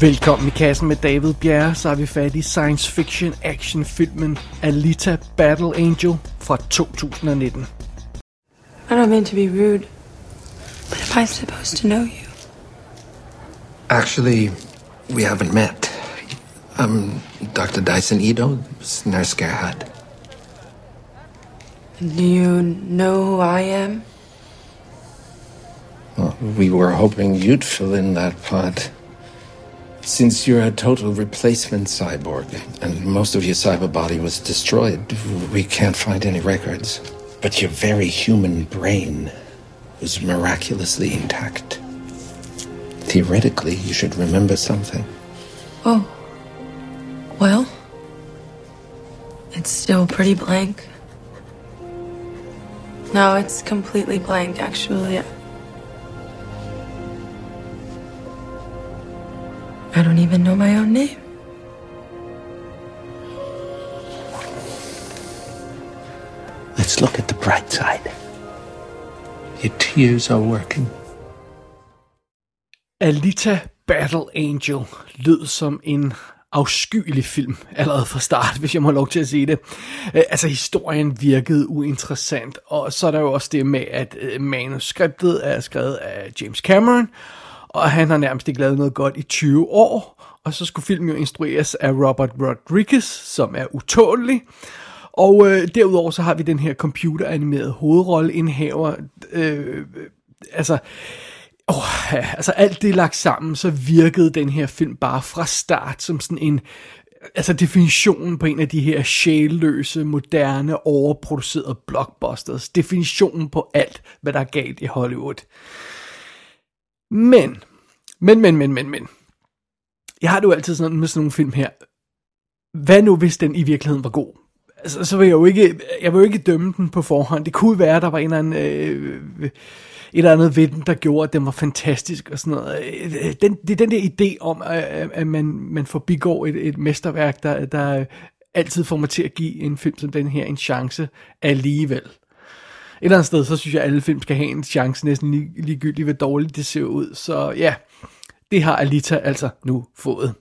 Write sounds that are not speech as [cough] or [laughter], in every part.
Velkommen i kassen med David Bjerre, så har vi fat i science fiction action filmen Alita Battle Angel fra 2019. I don't mean to be rude, but am I supposed to know you? Actually, we haven't met. I'm Dr. Dyson Edo, Nurse Gerhard. Do you know who I am? Well, we were hoping you'd fill in that part. Since you're a total replacement cyborg, and most of your cyber body was destroyed, we can't find any records. But your very human brain was miraculously intact. Theoretically, you should remember something. Oh. Well, it's still pretty blank. No, it's completely blank, actually. Don't even know my own name. Let's look at the bright side. Your tears are working. Alita Battle Angel lød som en afskyelig film allerede fra start, hvis jeg må have lov til at sige det. Øh, altså, historien virkede uinteressant, og så er der jo også det med, at øh, manuskriptet er skrevet af James Cameron, og han har nærmest ikke lavet noget godt i 20 år, og så skulle filmen jo instrueres af Robert Rodriguez, som er utålig. Og øh, derudover så har vi den her computeranimerede hovedrolleindhaver, øh, altså, åh, altså alt det lagt sammen, så virkede den her film bare fra start som sådan en, altså definitionen på en af de her sjælløse, moderne, overproducerede blockbusters. Definitionen på alt, hvad der er galt i Hollywood. Men, men, men, men, men, men. Jeg har det jo altid sådan med sådan nogle film her. Hvad nu, hvis den i virkeligheden var god? Altså, så vil jeg jo ikke, jeg vil jo ikke dømme den på forhånd. Det kunne være, at der var en eller anden, øh, et eller andet ved den, der gjorde, at den var fantastisk og sådan noget. Øh, den, det er den der idé om, at, at man, man forbigår et, et mesterværk, der, der altid får mig til at give en film som den her en chance alligevel. Et eller andet sted, så synes jeg, at alle film skal have en chance, næsten lig, ligegyldigt, hvor dårligt det ser ud. Så ja, det har Alita altså nu fået.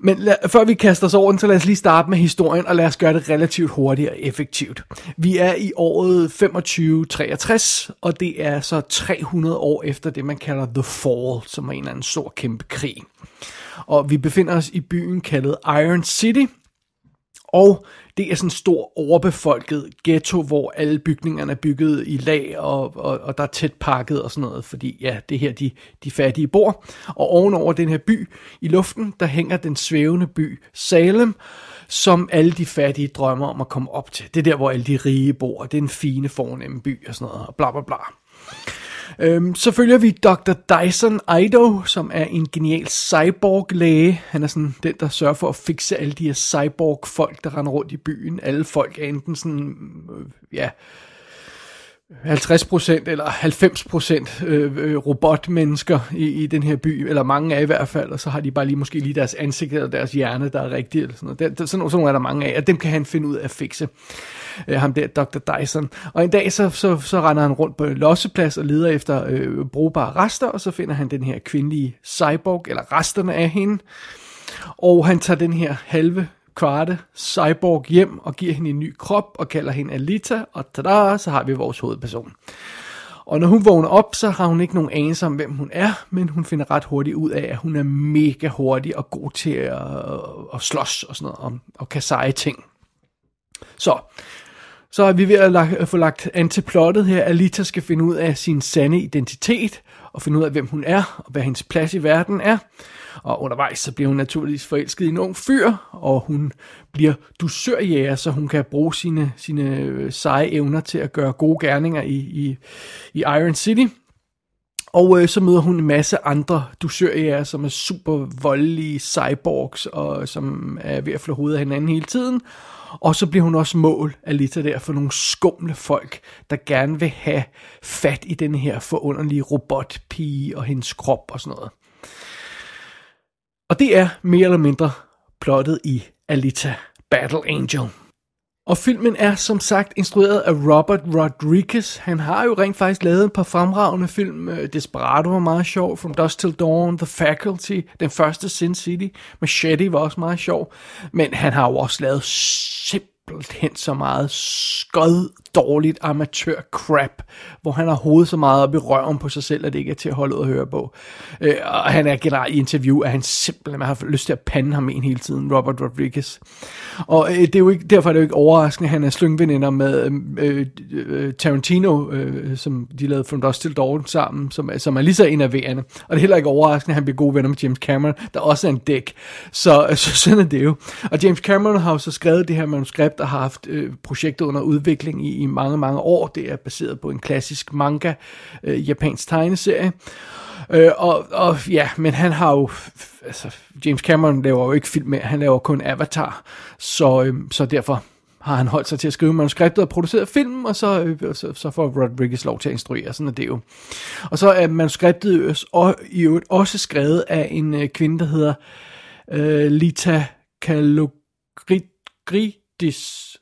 Men lad, før vi kaster os over den, så lad os lige starte med historien, og lad os gøre det relativt hurtigt og effektivt. Vi er i året 2563, og det er så 300 år efter det, man kalder The Fall, som er en eller anden stor kæmpe krig. Og vi befinder os i byen kaldet Iron City, og det er sådan en stor overbefolket ghetto, hvor alle bygningerne er bygget i lag, og, og, og der er tæt pakket og sådan noget, fordi ja, det er her de, de fattige bor. Og ovenover den her by i luften, der hænger den svævende by Salem, som alle de fattige drømmer om at komme op til. Det er der, hvor alle de rige bor, det er en fine, fornemme by og sådan noget, og bla bla bla. Øhm, så følger vi Dr. Dyson Ido, som er en genial cyborg-læge. Han er sådan den, der sørger for at fikse alle de her cyborg-folk, der render rundt i byen. Alle folk er enten sådan, øh, ja, 50% eller 90% øh, øh, robotmennesker i, i den her by, eller mange af i hvert fald, og så har de bare lige måske lige deres ansigt eller deres hjerne, der er rigtigt, eller sådan noget. Der, der, sådan, sådan nogle er der mange af, og dem kan han finde ud af at fikse. Øh, ham der, Dr. Dyson. Og en dag så, så, så render han rundt på losseplads og leder efter øh, brugbare rester, og så finder han den her kvindelige cyborg, eller resterne af hende. Og han tager den her halve kvarte cyborg hjem og giver hende en ny krop og kalder hende Alita, og tada, så har vi vores hovedperson. Og når hun vågner op, så har hun ikke nogen anelse om, hvem hun er, men hun finder ret hurtigt ud af, at hun er mega hurtig og god til at, at slås og sådan noget, og, og kan seje ting. Så, så er vi ved at, lage, at få lagt an til plottet her. Alita skal finde ud af sin sande identitet, og finde ud af, hvem hun er, og hvad hendes plads i verden er. Og undervejs så bliver hun naturligvis forelsket i en ung fyr, og hun bliver dusørjæger, så hun kan bruge sine, sine øh, seje evner til at gøre gode gerninger i, i, i Iron City. Og øh, så møder hun en masse andre dusørjæger, som er super voldelige cyborgs, og som er ved at flå hovedet af hinanden hele tiden. Og så bliver hun også mål, af Alita der, for nogle skumle folk, der gerne vil have fat i den her forunderlige robotpige og hendes krop og sådan noget. Og det er mere eller mindre plottet i Alita Battle Angel. Og filmen er som sagt instrueret af Robert Rodriguez. Han har jo rent faktisk lavet et par fremragende film. Øh, Desperado var meget sjov, From Dusk Till Dawn, The Faculty, den første Sin City, Machete var også meget sjov. Men han har jo også lavet simpelthen så meget skød dårligt amatør crap, hvor han har hovedet så meget op i røven på sig selv, at det ikke er til at holde ud at høre på. Øh, og han er generelt i interview, at han simpelthen man har lyst til at pande ham en hele tiden, Robert Rodriguez. Og øh, det er jo ikke, derfor er det jo ikke overraskende, at han er slyngveninder med øh, øh, øh, Tarantino, øh, som de lavede From Dust Till Dawn sammen, som, som er lige så enerverende. Og det er heller ikke overraskende, at han bliver gode venner med James Cameron, der også er en dæk. Så, øh, så sådan er det jo. Og James Cameron har jo så skrevet det her manuskript og har haft øh, projektet under udvikling i, i mange, mange år. Det er baseret på en klassisk manga, øh, japansk tegneserie. Øh, og, og ja, men han har jo, altså James Cameron laver jo ikke film mere, han laver kun Avatar, så, øh, så derfor har han holdt sig til at skrive manuskriptet og producere filmen, og så, øh, så, så får Rodriguez lov til at instruere, sådan er det jo. Og så er manuskriptet og, i øvrigt også skrevet af en øh, kvinde, der hedder øh, Lita Kalogridis,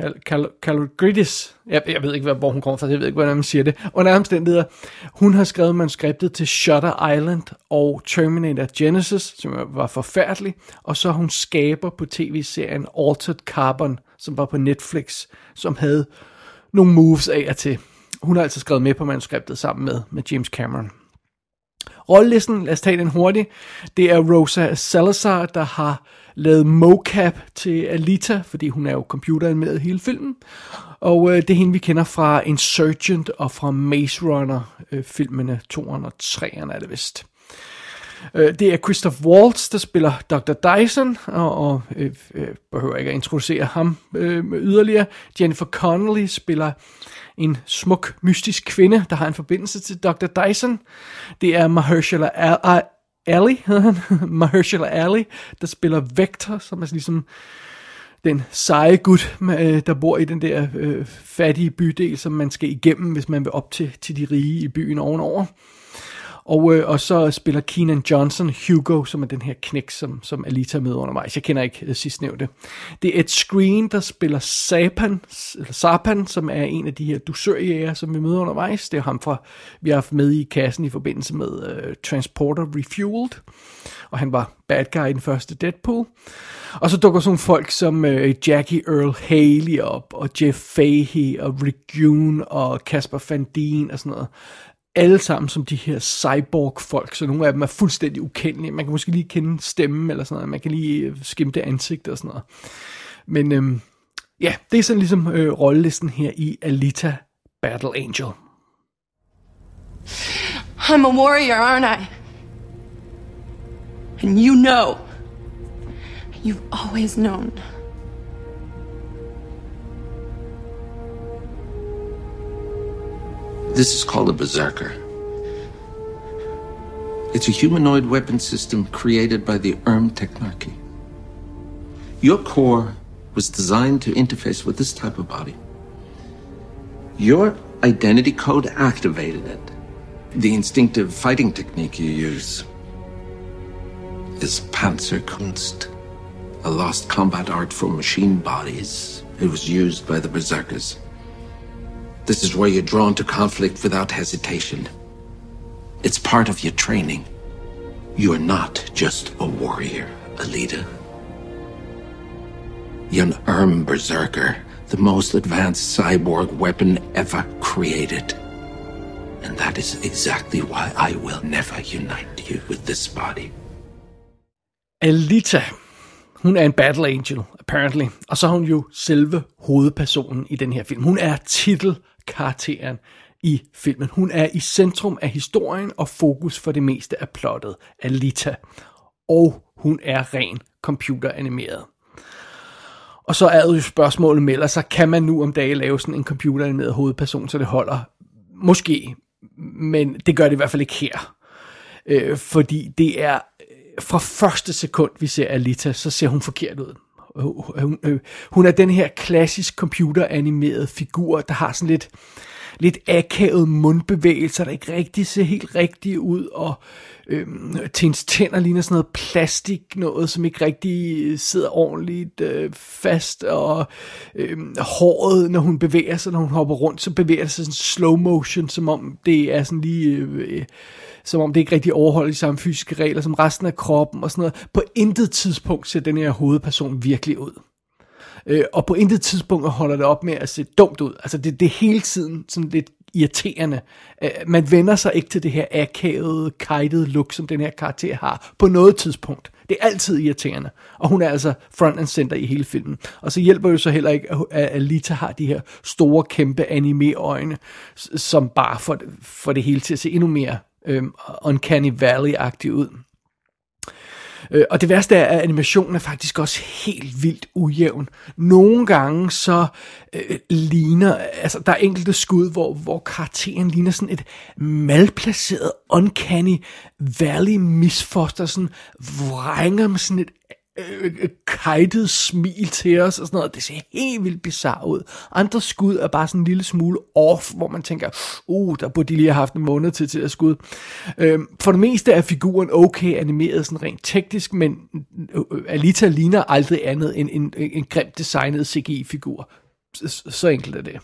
Cal- Cal- Calogridis. Jeg, jeg ved ikke, hvor hun kommer fra, jeg ved ikke, hvordan man siger det. Under omstændigheder, hun har skrevet manuskriptet til Shutter Island og Terminator Genesis, som var forfærdelig, og så hun skaber på tv-serien Altered Carbon, som var på Netflix, som havde nogle moves af og til. Hun har altså skrevet med på manuskriptet sammen med, med James Cameron. Rollelisten, lad os tage den hurtigt. Det er Rosa Salazar, der har lavet mocap til Alita, fordi hun er jo computeranimeret hele filmen. Og øh, det er hende, vi kender fra Insurgent og fra Maze Runner, øh, filmene 203'erne er det vist. Øh, det er Christoph Waltz, der spiller Dr. Dyson, og, og øh, øh, behøver ikke at introducere ham øh, yderligere. Jennifer Connelly spiller en smuk, mystisk kvinde, der har en forbindelse til Dr. Dyson. Det er Mahershala Ali, hedder han, [laughs] Mahershala Ali, der spiller Vector, som er ligesom den seje gut, øh, der bor i den der øh, fattige bydel, som man skal igennem, hvis man vil op til, til de rige i byen ovenover. Og, øh, og så spiller Keenan Johnson Hugo, som er den her knæk, som, som Alita med undervejs. Jeg kender ikke øh, det sidst nævnte. Det er et screen, der spiller Sapan, eller Sapan, som er en af de her dusørjæger, som vi møder undervejs. Det er ham fra, vi har haft med i kassen i forbindelse med øh, Transporter Refueled. Og han var bad guy i den første Deadpool. Og så dukker sådan nogle folk som øh, Jackie Earl Haley op, og Jeff Fahey, og Rick June, og Casper Van Dien, og sådan noget alle sammen som de her cyborg-folk, så nogle af dem er fuldstændig ukendelige. Man kan måske lige kende stemmen eller sådan noget, man kan lige øh, skimte ansigt og sådan noget. Men øhm, ja, det er sådan ligesom øh, rollelisten her i Alita Battle Angel. I'm a warrior, aren't I? And you know. You've always known. This is called a berserker. It's a humanoid weapon system created by the Erm Technarchy. Your core was designed to interface with this type of body. Your identity code activated it. The instinctive fighting technique you use is Panzerkunst, a lost combat art for machine bodies. It was used by the Berserkers. This is where you're drawn to conflict without hesitation. It's part of your training. You are not just a warrior, Alita. You're an Erm Berserker, the most advanced cyborg weapon ever created. And that is exactly why I will never unite you with this body. Alita, hun er en battle angel, apparently. Og så er hun jo selve hovedpersonen i den her film. Hun er titel karakteren i filmen. Hun er i centrum af historien og fokus for det meste af plottet, Alita. Og hun er ren computeranimeret. Og så er jo spørgsmålet melder sig, kan man nu om dagen lave sådan en computeranimeret hovedperson, så det holder? Måske, men det gør det i hvert fald ikke her. Øh, fordi det er øh, fra første sekund, vi ser Alita, så ser hun forkert ud hun, øh, hun er den her klassisk computeranimerede figur, der har sådan lidt lidt akavede mundbevægelser, der ikke rigtig ser helt rigtige ud, og øhm, til hendes tænder ligner sådan noget plastik, noget som ikke rigtig sidder ordentligt øh, fast, og øhm, håret, når hun bevæger sig, når hun hopper rundt, så bevæger det sig sådan slow motion, som om det er sådan lige... Øh, som om det ikke rigtig overholder de samme fysiske regler som resten af kroppen og sådan noget. På intet tidspunkt ser den her hovedperson virkelig ud. Øh, og på intet tidspunkt holder det op med at se dumt ud. Altså det, det er hele tiden sådan lidt irriterende. Øh, man vender sig ikke til det her akavede, kajtede look, som den her karakter har, på noget tidspunkt. Det er altid irriterende. Og hun er altså front and center i hele filmen. Og så hjælper jo så heller ikke, at Alita har de her store, kæmpe anime-øjne, som bare får, får det hele til at se endnu mere øhm, Uncanny Valley-agtigt ud. Øh, og det værste er, at animationen er faktisk også helt vildt ujævn. Nogle gange så øh, ligner, altså der er enkelte skud, hvor, hvor karakteren ligner sådan et malplaceret Uncanny Valley misfoster, sådan vrænger med sådan et øh, øh kajtet smil til os og sådan noget. Det ser helt vildt bizarre ud. Andre skud er bare sådan en lille smule off, hvor man tænker, uh, der burde de lige have haft en måned til til at skud. Øh, for det meste er figuren okay animeret sådan rent teknisk, men øh, øh Alita ligner aldrig andet end en, en, en grimt designet CGI-figur. Så, så enkelt er det.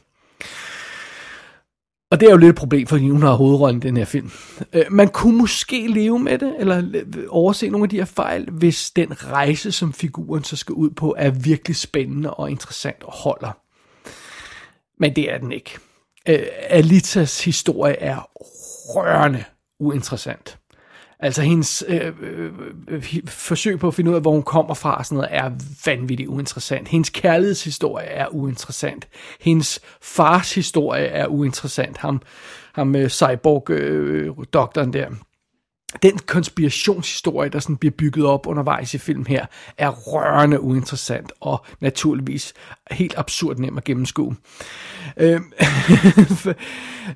Og det er jo lidt et problem, fordi hun har hovedrollen i den her film. Øh, man kunne måske leve med det, eller overse nogle af de her fejl, hvis den rejse, som figuren så skal ud på, er virkelig spændende og interessant og holder. Men det er den ikke. Øh, Alitas historie er rørende uinteressant. Altså hendes øh, øh, øh forsøg på at finde ud af, hvor hun kommer fra, og sådan noget, er vanvittigt uinteressant. Hendes kærlighedshistorie er uinteressant. Hendes fars historie er uinteressant. Ham, ham øh, cyborg-doktoren øh, der den konspirationshistorie, der sådan bliver bygget op undervejs i film her, er rørende uinteressant og naturligvis helt absurd nem at gennemskue. [laughs] Øh,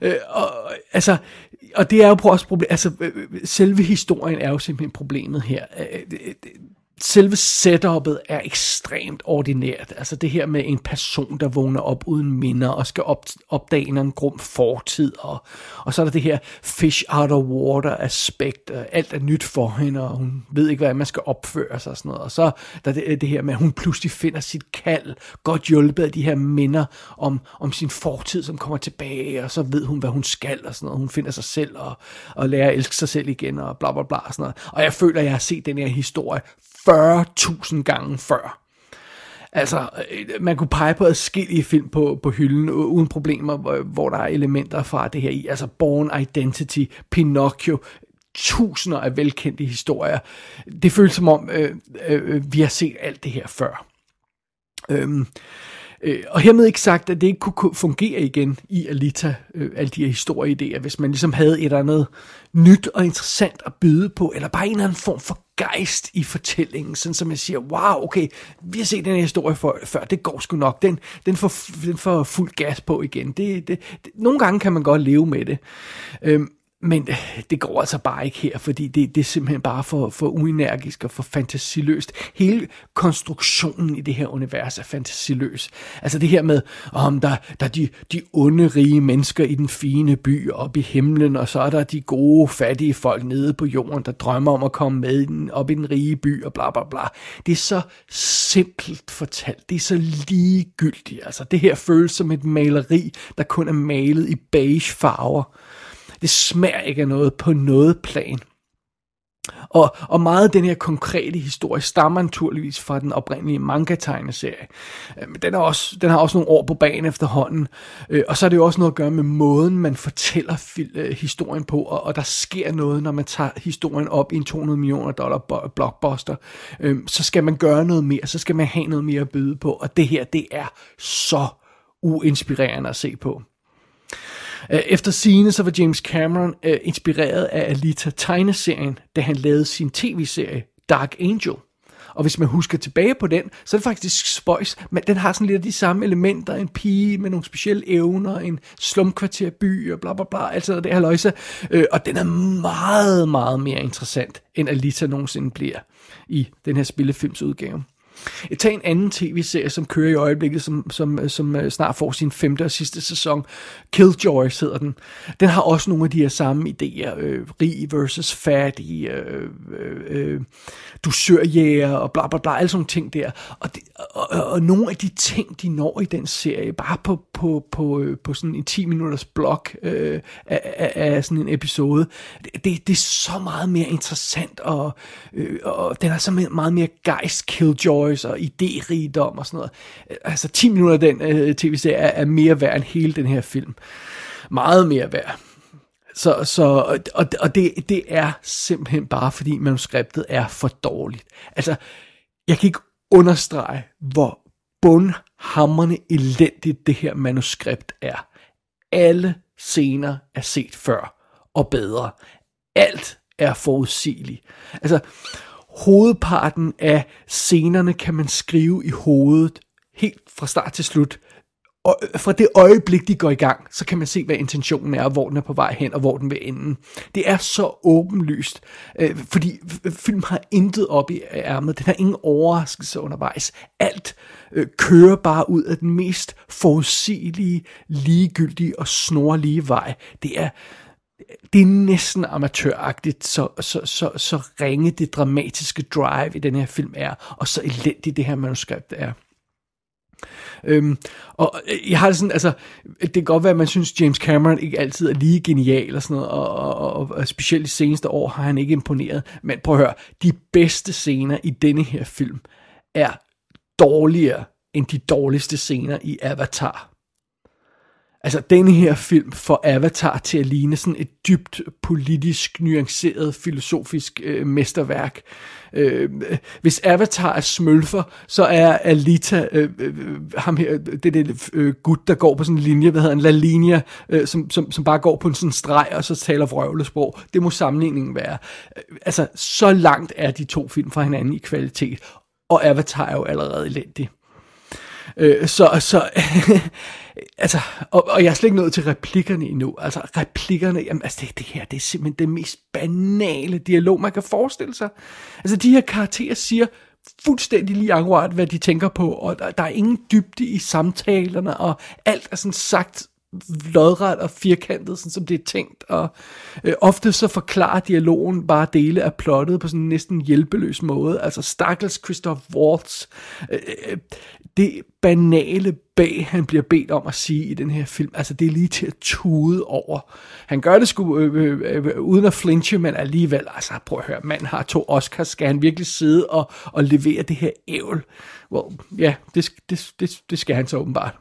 øh, og, altså, og det er jo også problem, altså øh, øh, selve historien er jo simpelthen problemet her. Øh, øh selve setupet er ekstremt ordinært. Altså det her med en person, der vågner op uden minder og skal op, opdage en grum fortid. Og, og så er der det her fish out of water aspekt. Alt er nyt for hende, og hun ved ikke, hvad man skal opføre sig og sådan noget. Og så der er det, det her med, at hun pludselig finder sit kald, godt hjulpet af de her minder om, om sin fortid, som kommer tilbage, og så ved hun, hvad hun skal og sådan noget. Hun finder sig selv og, og lærer at elske sig selv igen og bla bla bla og sådan noget. Og jeg føler, at jeg har set den her historie 40.000 gange før. Altså, øh, man kunne pege på adskillige film på, på hylden uden problemer, hvor, hvor der er elementer fra det her i. Altså Born Identity, Pinocchio, tusinder af velkendte historier. Det føles som om, øh, øh, vi har set alt det her før. Øhm, Øh, og hermed ikke sagt, at det ikke kunne fungere igen i Alita, øh, alle de her historieidéer, hvis man ligesom havde et eller andet nyt og interessant at byde på, eller bare en eller anden form for gejst i fortællingen, sådan som jeg siger, wow, okay, vi har set den her historie for, før, det går sgu nok, den, den, får, den får fuld gas på igen. Det, det, det, nogle gange kan man godt leve med det. Øhm, men øh, det går altså bare ikke her, fordi det, det er simpelthen bare for, for uenergisk og for fantasiløst. Hele konstruktionen i det her univers er fantasiløs. Altså det her med, om der, der er de, de onde, rige mennesker i den fine by op i himlen, og så er der de gode, fattige folk nede på jorden, der drømmer om at komme med op i den rige by, og bla bla bla. Det er så simpelt fortalt. Det er så ligegyldigt. Altså det her føles som et maleri, der kun er malet i beige farver det smager ikke af noget på noget plan. Og, og meget af den her konkrete historie stammer naturligvis fra den oprindelige manga-tegneserie. Men den, er også, den har også nogle år på banen efterhånden. Øh, og så er det jo også noget at gøre med måden, man fortæller øh, historien på. Og, og der sker noget, når man tager historien op i en 200 millioner dollar blockbuster. Øhm, så skal man gøre noget mere, så skal man have noget mere at byde på. Og det her, det er så uinspirerende at se på. Øh, efter sine så var James Cameron øh, inspireret af Alita tegneserien, da han lavede sin tv-serie Dark Angel. Og hvis man husker tilbage på den, så er det faktisk spøjs, men den har sådan lidt af de samme elementer, en pige med nogle specielle evner, en slumkvarterby og bla bla bla, altså det her løjse. Øh, og den er meget, meget mere interessant, end Alita nogensinde bliver i den her spillefilmsudgave. Tag en anden tv-serie, som kører i øjeblikket, som, som, øh, som øh, snart får sin femte og sidste sæson. Killjoys hedder den. Den har også nogle af de her samme idéer. Øh, rig versus fattig, øh, øh, øh dusørjæger og bla bla bla, alle sådan ting der. Og, det, og, og, og nogle af de ting, de når i den serie, bare på, på, på, på sådan en 10 minutters blok øh, af, af, af sådan en episode, det, det, det er så meget mere interessant, og, øh, og den har så meget mere gejst, stories og idérigdom og sådan noget. Altså 10 minutter af den øh, tv-serie er, er mere værd end hele den her film. Meget mere værd. Så, så, og, og det, det er simpelthen bare fordi manuskriptet er for dårligt. Altså, jeg kan ikke understrege, hvor bundhammerne elendigt det her manuskript er. Alle scener er set før og bedre. Alt er forudsigeligt. Altså, hovedparten af scenerne kan man skrive i hovedet helt fra start til slut. Og øh, fra det øjeblik, de går i gang, så kan man se, hvad intentionen er, og hvor den er på vej hen, og hvor den vil ende. Det er så åbenlyst, øh, fordi film har intet op i ærmet. Den har ingen overraskelse undervejs. Alt øh, kører bare ud af den mest forudsigelige, ligegyldige og snorlige vej. Det er det er næsten amatøragtigt, så, så, så, så ringe det dramatiske drive i den her film er, og så elendigt det her manuskript er. Øhm, og øh, jeg har det sådan, altså, det kan godt være, at man synes, James Cameron ikke altid er lige genial og sådan noget, og, og, og, og specielt de seneste år har han ikke imponeret. Men prøv at høre, de bedste scener i denne her film er dårligere end de dårligste scener i Avatar. Altså, denne her film får Avatar til at ligne sådan et dybt politisk, nuanceret, filosofisk øh, mesterværk. Øh, hvis Avatar er smølfer, så er Alita, øh, øh, øh ham her, det det øh, gut, der går på sådan en linje, hvad hedder en La Linea, øh, som, som, som bare går på en sådan streg, og så taler vrøvlesprog. Det må sammenligningen være. Øh, altså, så langt er de to film fra hinanden i kvalitet, og Avatar er jo allerede elendig. Øh, så, så [laughs] altså, og, og jeg er slet ikke nået til replikkerne endnu. Altså, replikkerne, jamen, altså, det, det her, det er simpelthen det mest banale dialog, man kan forestille sig. Altså, de her karakterer siger fuldstændig lige akkurat, hvad de tænker på, og der, der er ingen dybde i samtalerne, og alt er sådan sagt lodret og firkantet, sådan som det er tænkt, og øh, ofte så forklarer dialogen bare dele af plottet på sådan en næsten hjælpeløs måde. Altså stakkels Christoph Waltz, øh, øh, det banale bag, han bliver bedt om at sige i den her film, altså det er lige til at tude over. Han gør det sgu øh, øh, øh, uden at flinche, men alligevel, altså prøv at høre, manden har to Oscars, skal han virkelig sidde og, og levere det her ævl? Well, ja, det, det, det, det skal han så åbenbart.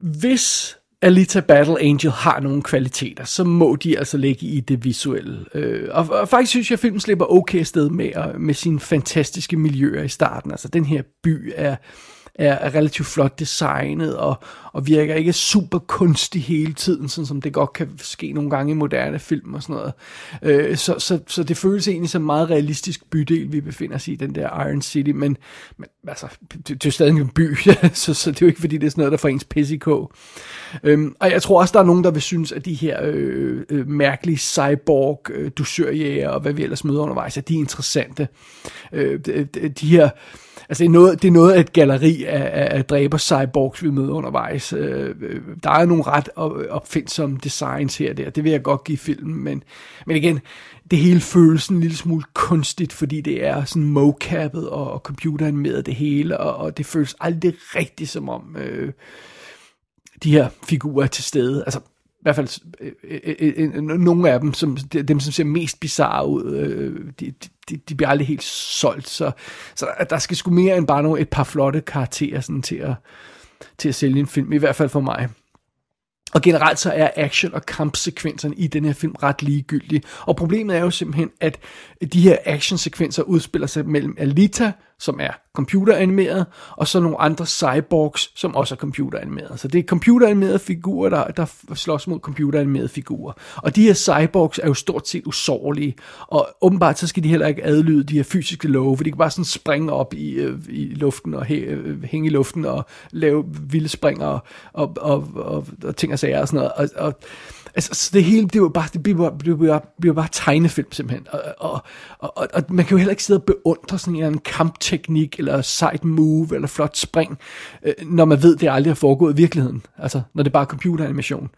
Hvis Alita Battle Angel har nogle kvaliteter, så må de altså ligge i det visuelle. Øh, og, og faktisk synes jeg, at filmen slipper okay sted med, øh, med sine fantastiske miljøer i starten. Altså den her by er er, er relativt flot designet og, og virker ikke super kunstig hele tiden, sådan som det godt kan ske nogle gange i moderne film og sådan noget. Øh, så, så, så det føles egentlig som en meget realistisk bydel, vi befinder os i, den der Iron City, men, men altså, det, det er jo stadig en by, [laughs] så, så det er jo ikke fordi, det er sådan noget, der får ens pisse i kog. Øhm, og jeg tror også, der er nogen, der vil synes, at de her øh, øh, mærkelige cyborg, øh, dusørjæger og hvad vi ellers møder undervejs, at de er interessante. Øh, de, de her Altså, det er noget, det er noget af et galeri af, af, af dræber cyborgs, vi møder undervejs. Øh, øh, der er nogle ret opfindsomme designs her og der. Det vil jeg godt give filmen, men, men igen, det hele føles en lille smule kunstigt, fordi det er sådan mocappet og, og computeranimeret det hele, og, og det føles aldrig rigtigt som om øh, de her figurer er til stede. Altså, i hvert fald øh, øh, øh, øh nogle af dem, som, dem som ser mest bizarre ud, øh, de, de, de de bliver aldrig helt solgt, så, så der, der skal sgu mere end bare nogle, et par flotte karakterer sådan, til, at, til at sælge en film, i hvert fald for mig. Og generelt så er action- og kampsekvenserne i den her film ret ligegyldige. Og problemet er jo simpelthen, at de her actionsekvenser udspiller sig mellem Alita, som er computeranimeret, og så nogle andre cyborgs, som også er computeranimeret. Så det er computeranimerede figurer, der, der slås mod computeranimerede figurer. Og de her cyborgs er jo stort set usårlige, og åbenbart så skal de heller ikke adlyde de her fysiske love, for de kan bare sådan springe op i, øh, i luften og hæ, øh, hænge i luften og lave vilde spring og, og, og, og, og ting og sager og sådan noget. Og, og Altså, så det hele, det var bare, det bliver, bliver, bliver, bliver bare tegnefilm simpelthen. Og, og, og, og, man kan jo heller ikke sidde og beundre sådan en eller anden kampteknik, eller side move, eller flot spring, øh, når man ved, det aldrig har foregået i virkeligheden. Altså, når det bare er computeranimation.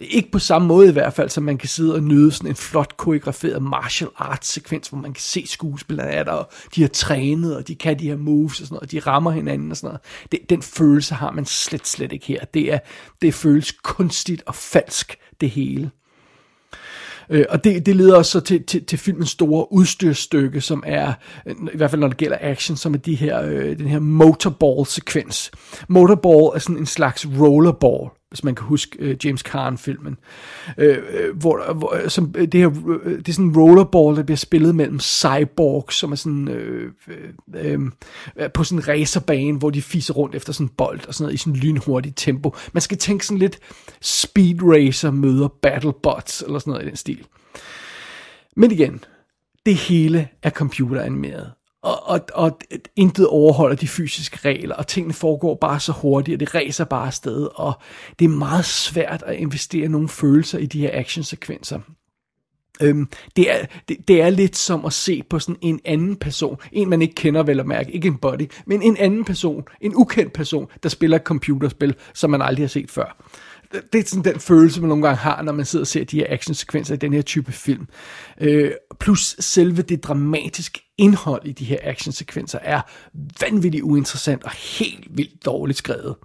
Ikke på samme måde i hvert fald, som man kan sidde og nyde sådan en flot koreograferet martial arts sekvens, hvor man kan se skuespillerne af der, og de har trænet, og de kan de her moves og sådan noget, og de rammer hinanden og sådan noget. Det, den følelse har man slet, slet ikke her. Det, er, det føles kunstigt og falsk, det hele. Øh, og det, det leder også så til, til, til filmens store udstyrsstykke, som er, øh, i hvert fald når det gælder action, som er de her, øh, den her motorball-sekvens. Motorball er sådan en slags rollerball, hvis man kan huske uh, James Caan-filmen, uh, hvor, hvor som, det her, det er sådan en rollerball, der bliver spillet mellem cyborgs, som er sådan uh, uh, uh, på sådan en racerbane, hvor de fiser rundt efter sådan en bold og sådan noget i sådan en lynhurtigt tempo. Man skal tænke sådan lidt Speed Racer møder Battlebots eller sådan noget i den stil. Men igen, det hele er computeranimeret og, og, og intet overholder de fysiske regler, og tingene foregår bare så hurtigt, og det ræser bare afsted, og det er meget svært at investere nogle følelser i de her actionsekvenser. Øhm, det, er, det, det er lidt som at se på sådan en anden person, en man ikke kender vel at mærke, ikke en body, men en anden person, en ukendt person, der spiller et computerspil, som man aldrig har set før det er sådan den følelse, man nogle gange har, når man sidder og ser de her actionsekvenser i den her type film. Øh, plus selve det dramatiske indhold i de her actionsekvenser er vanvittigt uinteressant og helt vildt dårligt skrevet.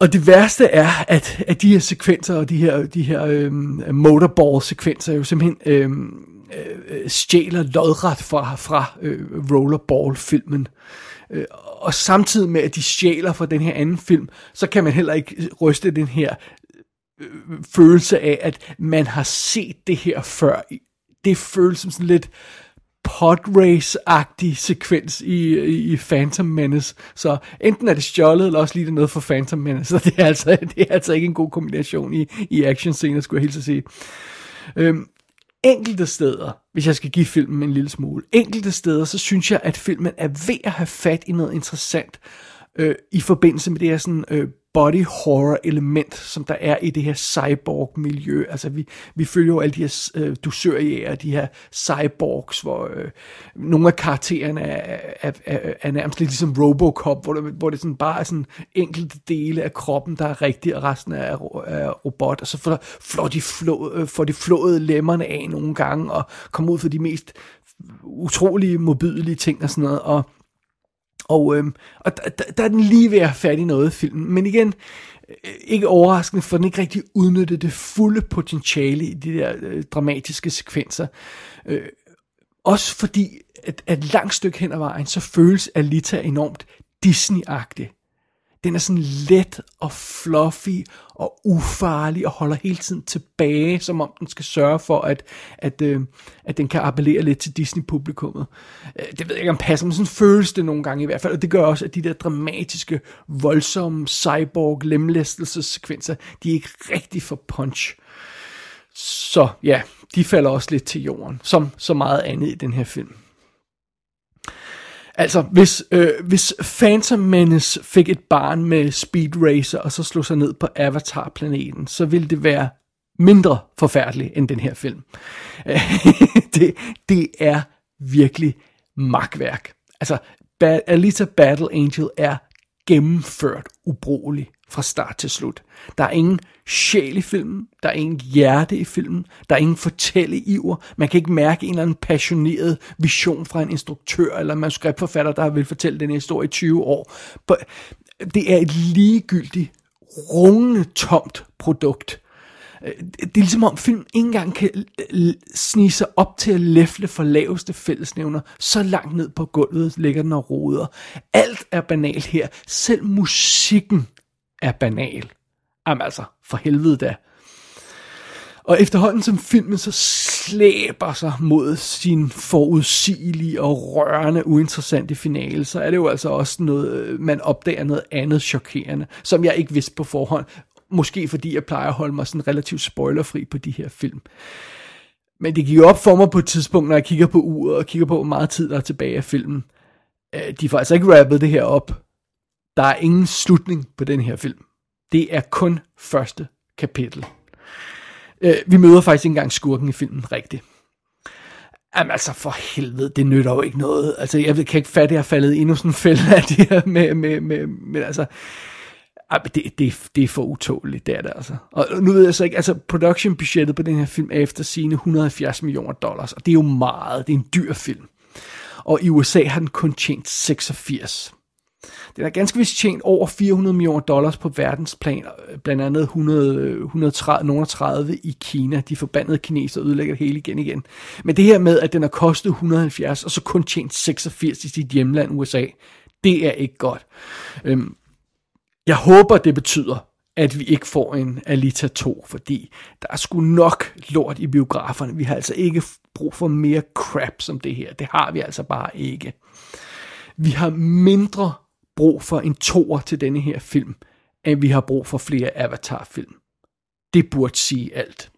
Og det værste er, at, at de her sekvenser og de her, de her øh, motorball-sekvenser jo simpelthen øhm, øh, øh, stjæler lodret fra, fra øh, rollerball-filmen. Øh, og samtidig med, at de stjæler fra den her anden film, så kan man heller ikke ryste den her øh, følelse af, at man har set det her før. Det føles som sådan lidt podrace-agtig sekvens i, i Phantom Menace. Så enten er det stjålet, eller også lige det noget for Phantom Menace. Så det er altså, [laughs] det er altså ikke en god kombination i, i action-scener, skulle jeg helt så sige. Øhm, enkelte steder, hvis jeg skal give filmen en lille smule, enkelte steder, så synes jeg, at filmen er ved at have fat i noget interessant øh, i forbindelse med det her sådan øh, body horror element, som der er i det her cyborg miljø. Altså vi, vi følger jo alle de her øh, dusørjæger, de her cyborgs, hvor øh, nogle af karaktererne er, er, er, er nærmest lidt ligesom Robocop, hvor det, hvor det sådan bare er sådan enkelte dele af kroppen, der er rigtig, og resten er, er robot, og så får, får, de flå, øh, får de flået lemmerne af nogle gange, og kommer ud for de mest utrolige, modbydelige ting og sådan noget, og og, øhm, og der, der er den lige ved at have fat i noget filmen. Men igen, øh, ikke overraskende, for den ikke rigtig udnyttede det fulde potentiale i de der øh, dramatiske sekvenser. Øh, også fordi, at, at et langt stykke hen ad vejen, så føles Alita enormt Disney-agtig. Den er sådan let og fluffy og ufarlig og holder hele tiden tilbage, som om den skal sørge for, at, at, øh, at den kan appellere lidt til Disney-publikummet. Øh, det ved jeg ikke om passer, men sådan føles det nogle gange i hvert fald, og det gør også, at de der dramatiske, voldsomme cyborg lemlæstelsessekvenser, de er ikke rigtig for punch. Så ja, de falder også lidt til jorden, som så meget andet i den her film. Altså, hvis, øh, hvis Phantom Menace fik et barn med Speed Racer, og så slog sig ned på Avatar-planeten, så ville det være mindre forfærdeligt end den her film. [laughs] det, det er virkelig magtværk. Altså, Alita Battle Angel er gennemført ubrugelig fra start til slut. Der er ingen sjæl i filmen, der er ingen hjerte i filmen, der er ingen fortælleiver, man kan ikke mærke en eller anden passioneret vision fra en instruktør eller manuskriptforfatter, der vil fortælle den historie i 20 år. Det er et ligegyldigt, rungende tomt produkt. Øh, det er ligesom om film ikke engang kan snige sig op til at læfle for laveste fællesnævner. Så langt ned på gulvet ligger den og roder. Alt er banalt her. Selv musikken er banal. Jamen altså, for helvede da. Og efterhånden som filmen så slæber sig mod sin forudsigelige og rørende uinteressante finale, så er det jo altså også noget, øh, man opdager noget andet chokerende, som jeg ikke vidste på forhånd. Måske fordi jeg plejer at holde mig sådan relativt spoilerfri på de her film. Men det gik op for mig på et tidspunkt, når jeg kigger på uret og kigger på, hvor meget tid der er tilbage af filmen. Øh, de får altså ikke rappet det her op. Der er ingen slutning på den her film. Det er kun første kapitel. Øh, vi møder faktisk ikke engang skurken i filmen rigtigt. Jamen altså, for helvede, det nytter jo ikke noget. Altså, jeg kan ikke fatte, at jeg er faldet endnu sådan en fælde af det her med, med, med, med altså, det, det, det er for utåligt, det er det altså. Og nu ved jeg så ikke, altså production budgettet på den her film er efter sine 170 millioner dollars, og det er jo meget, det er en dyr film. Og i USA har den kun tjent 86. Den har ganske vist tjent over 400 millioner dollars på verdensplan, øh, blandt andet 100, 130, 30 i Kina. De forbandede kineser ødelægger det hele igen igen. Men det her med, at den har kostet 170, og så kun tjent 86 i sit hjemland USA, det er ikke godt. Øhm, jeg håber, det betyder, at vi ikke får en Alita 2, fordi der er sgu nok lort i biograferne. Vi har altså ikke brug for mere crap som det her. Det har vi altså bare ikke. Vi har mindre brug for en toer til denne her film, end vi har brug for flere Avatar-film. Det burde sige alt.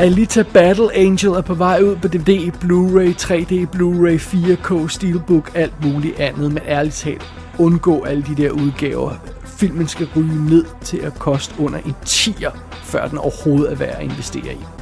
Alita Battle Angel er på vej ud på DVD, Blu-ray, 3D, Blu-ray, 4K, Steelbook, alt muligt andet, men ærligt talt, undgå alle de der udgaver. Filmen skal ryge ned til at koste under en tier, før den overhovedet er værd at investere i.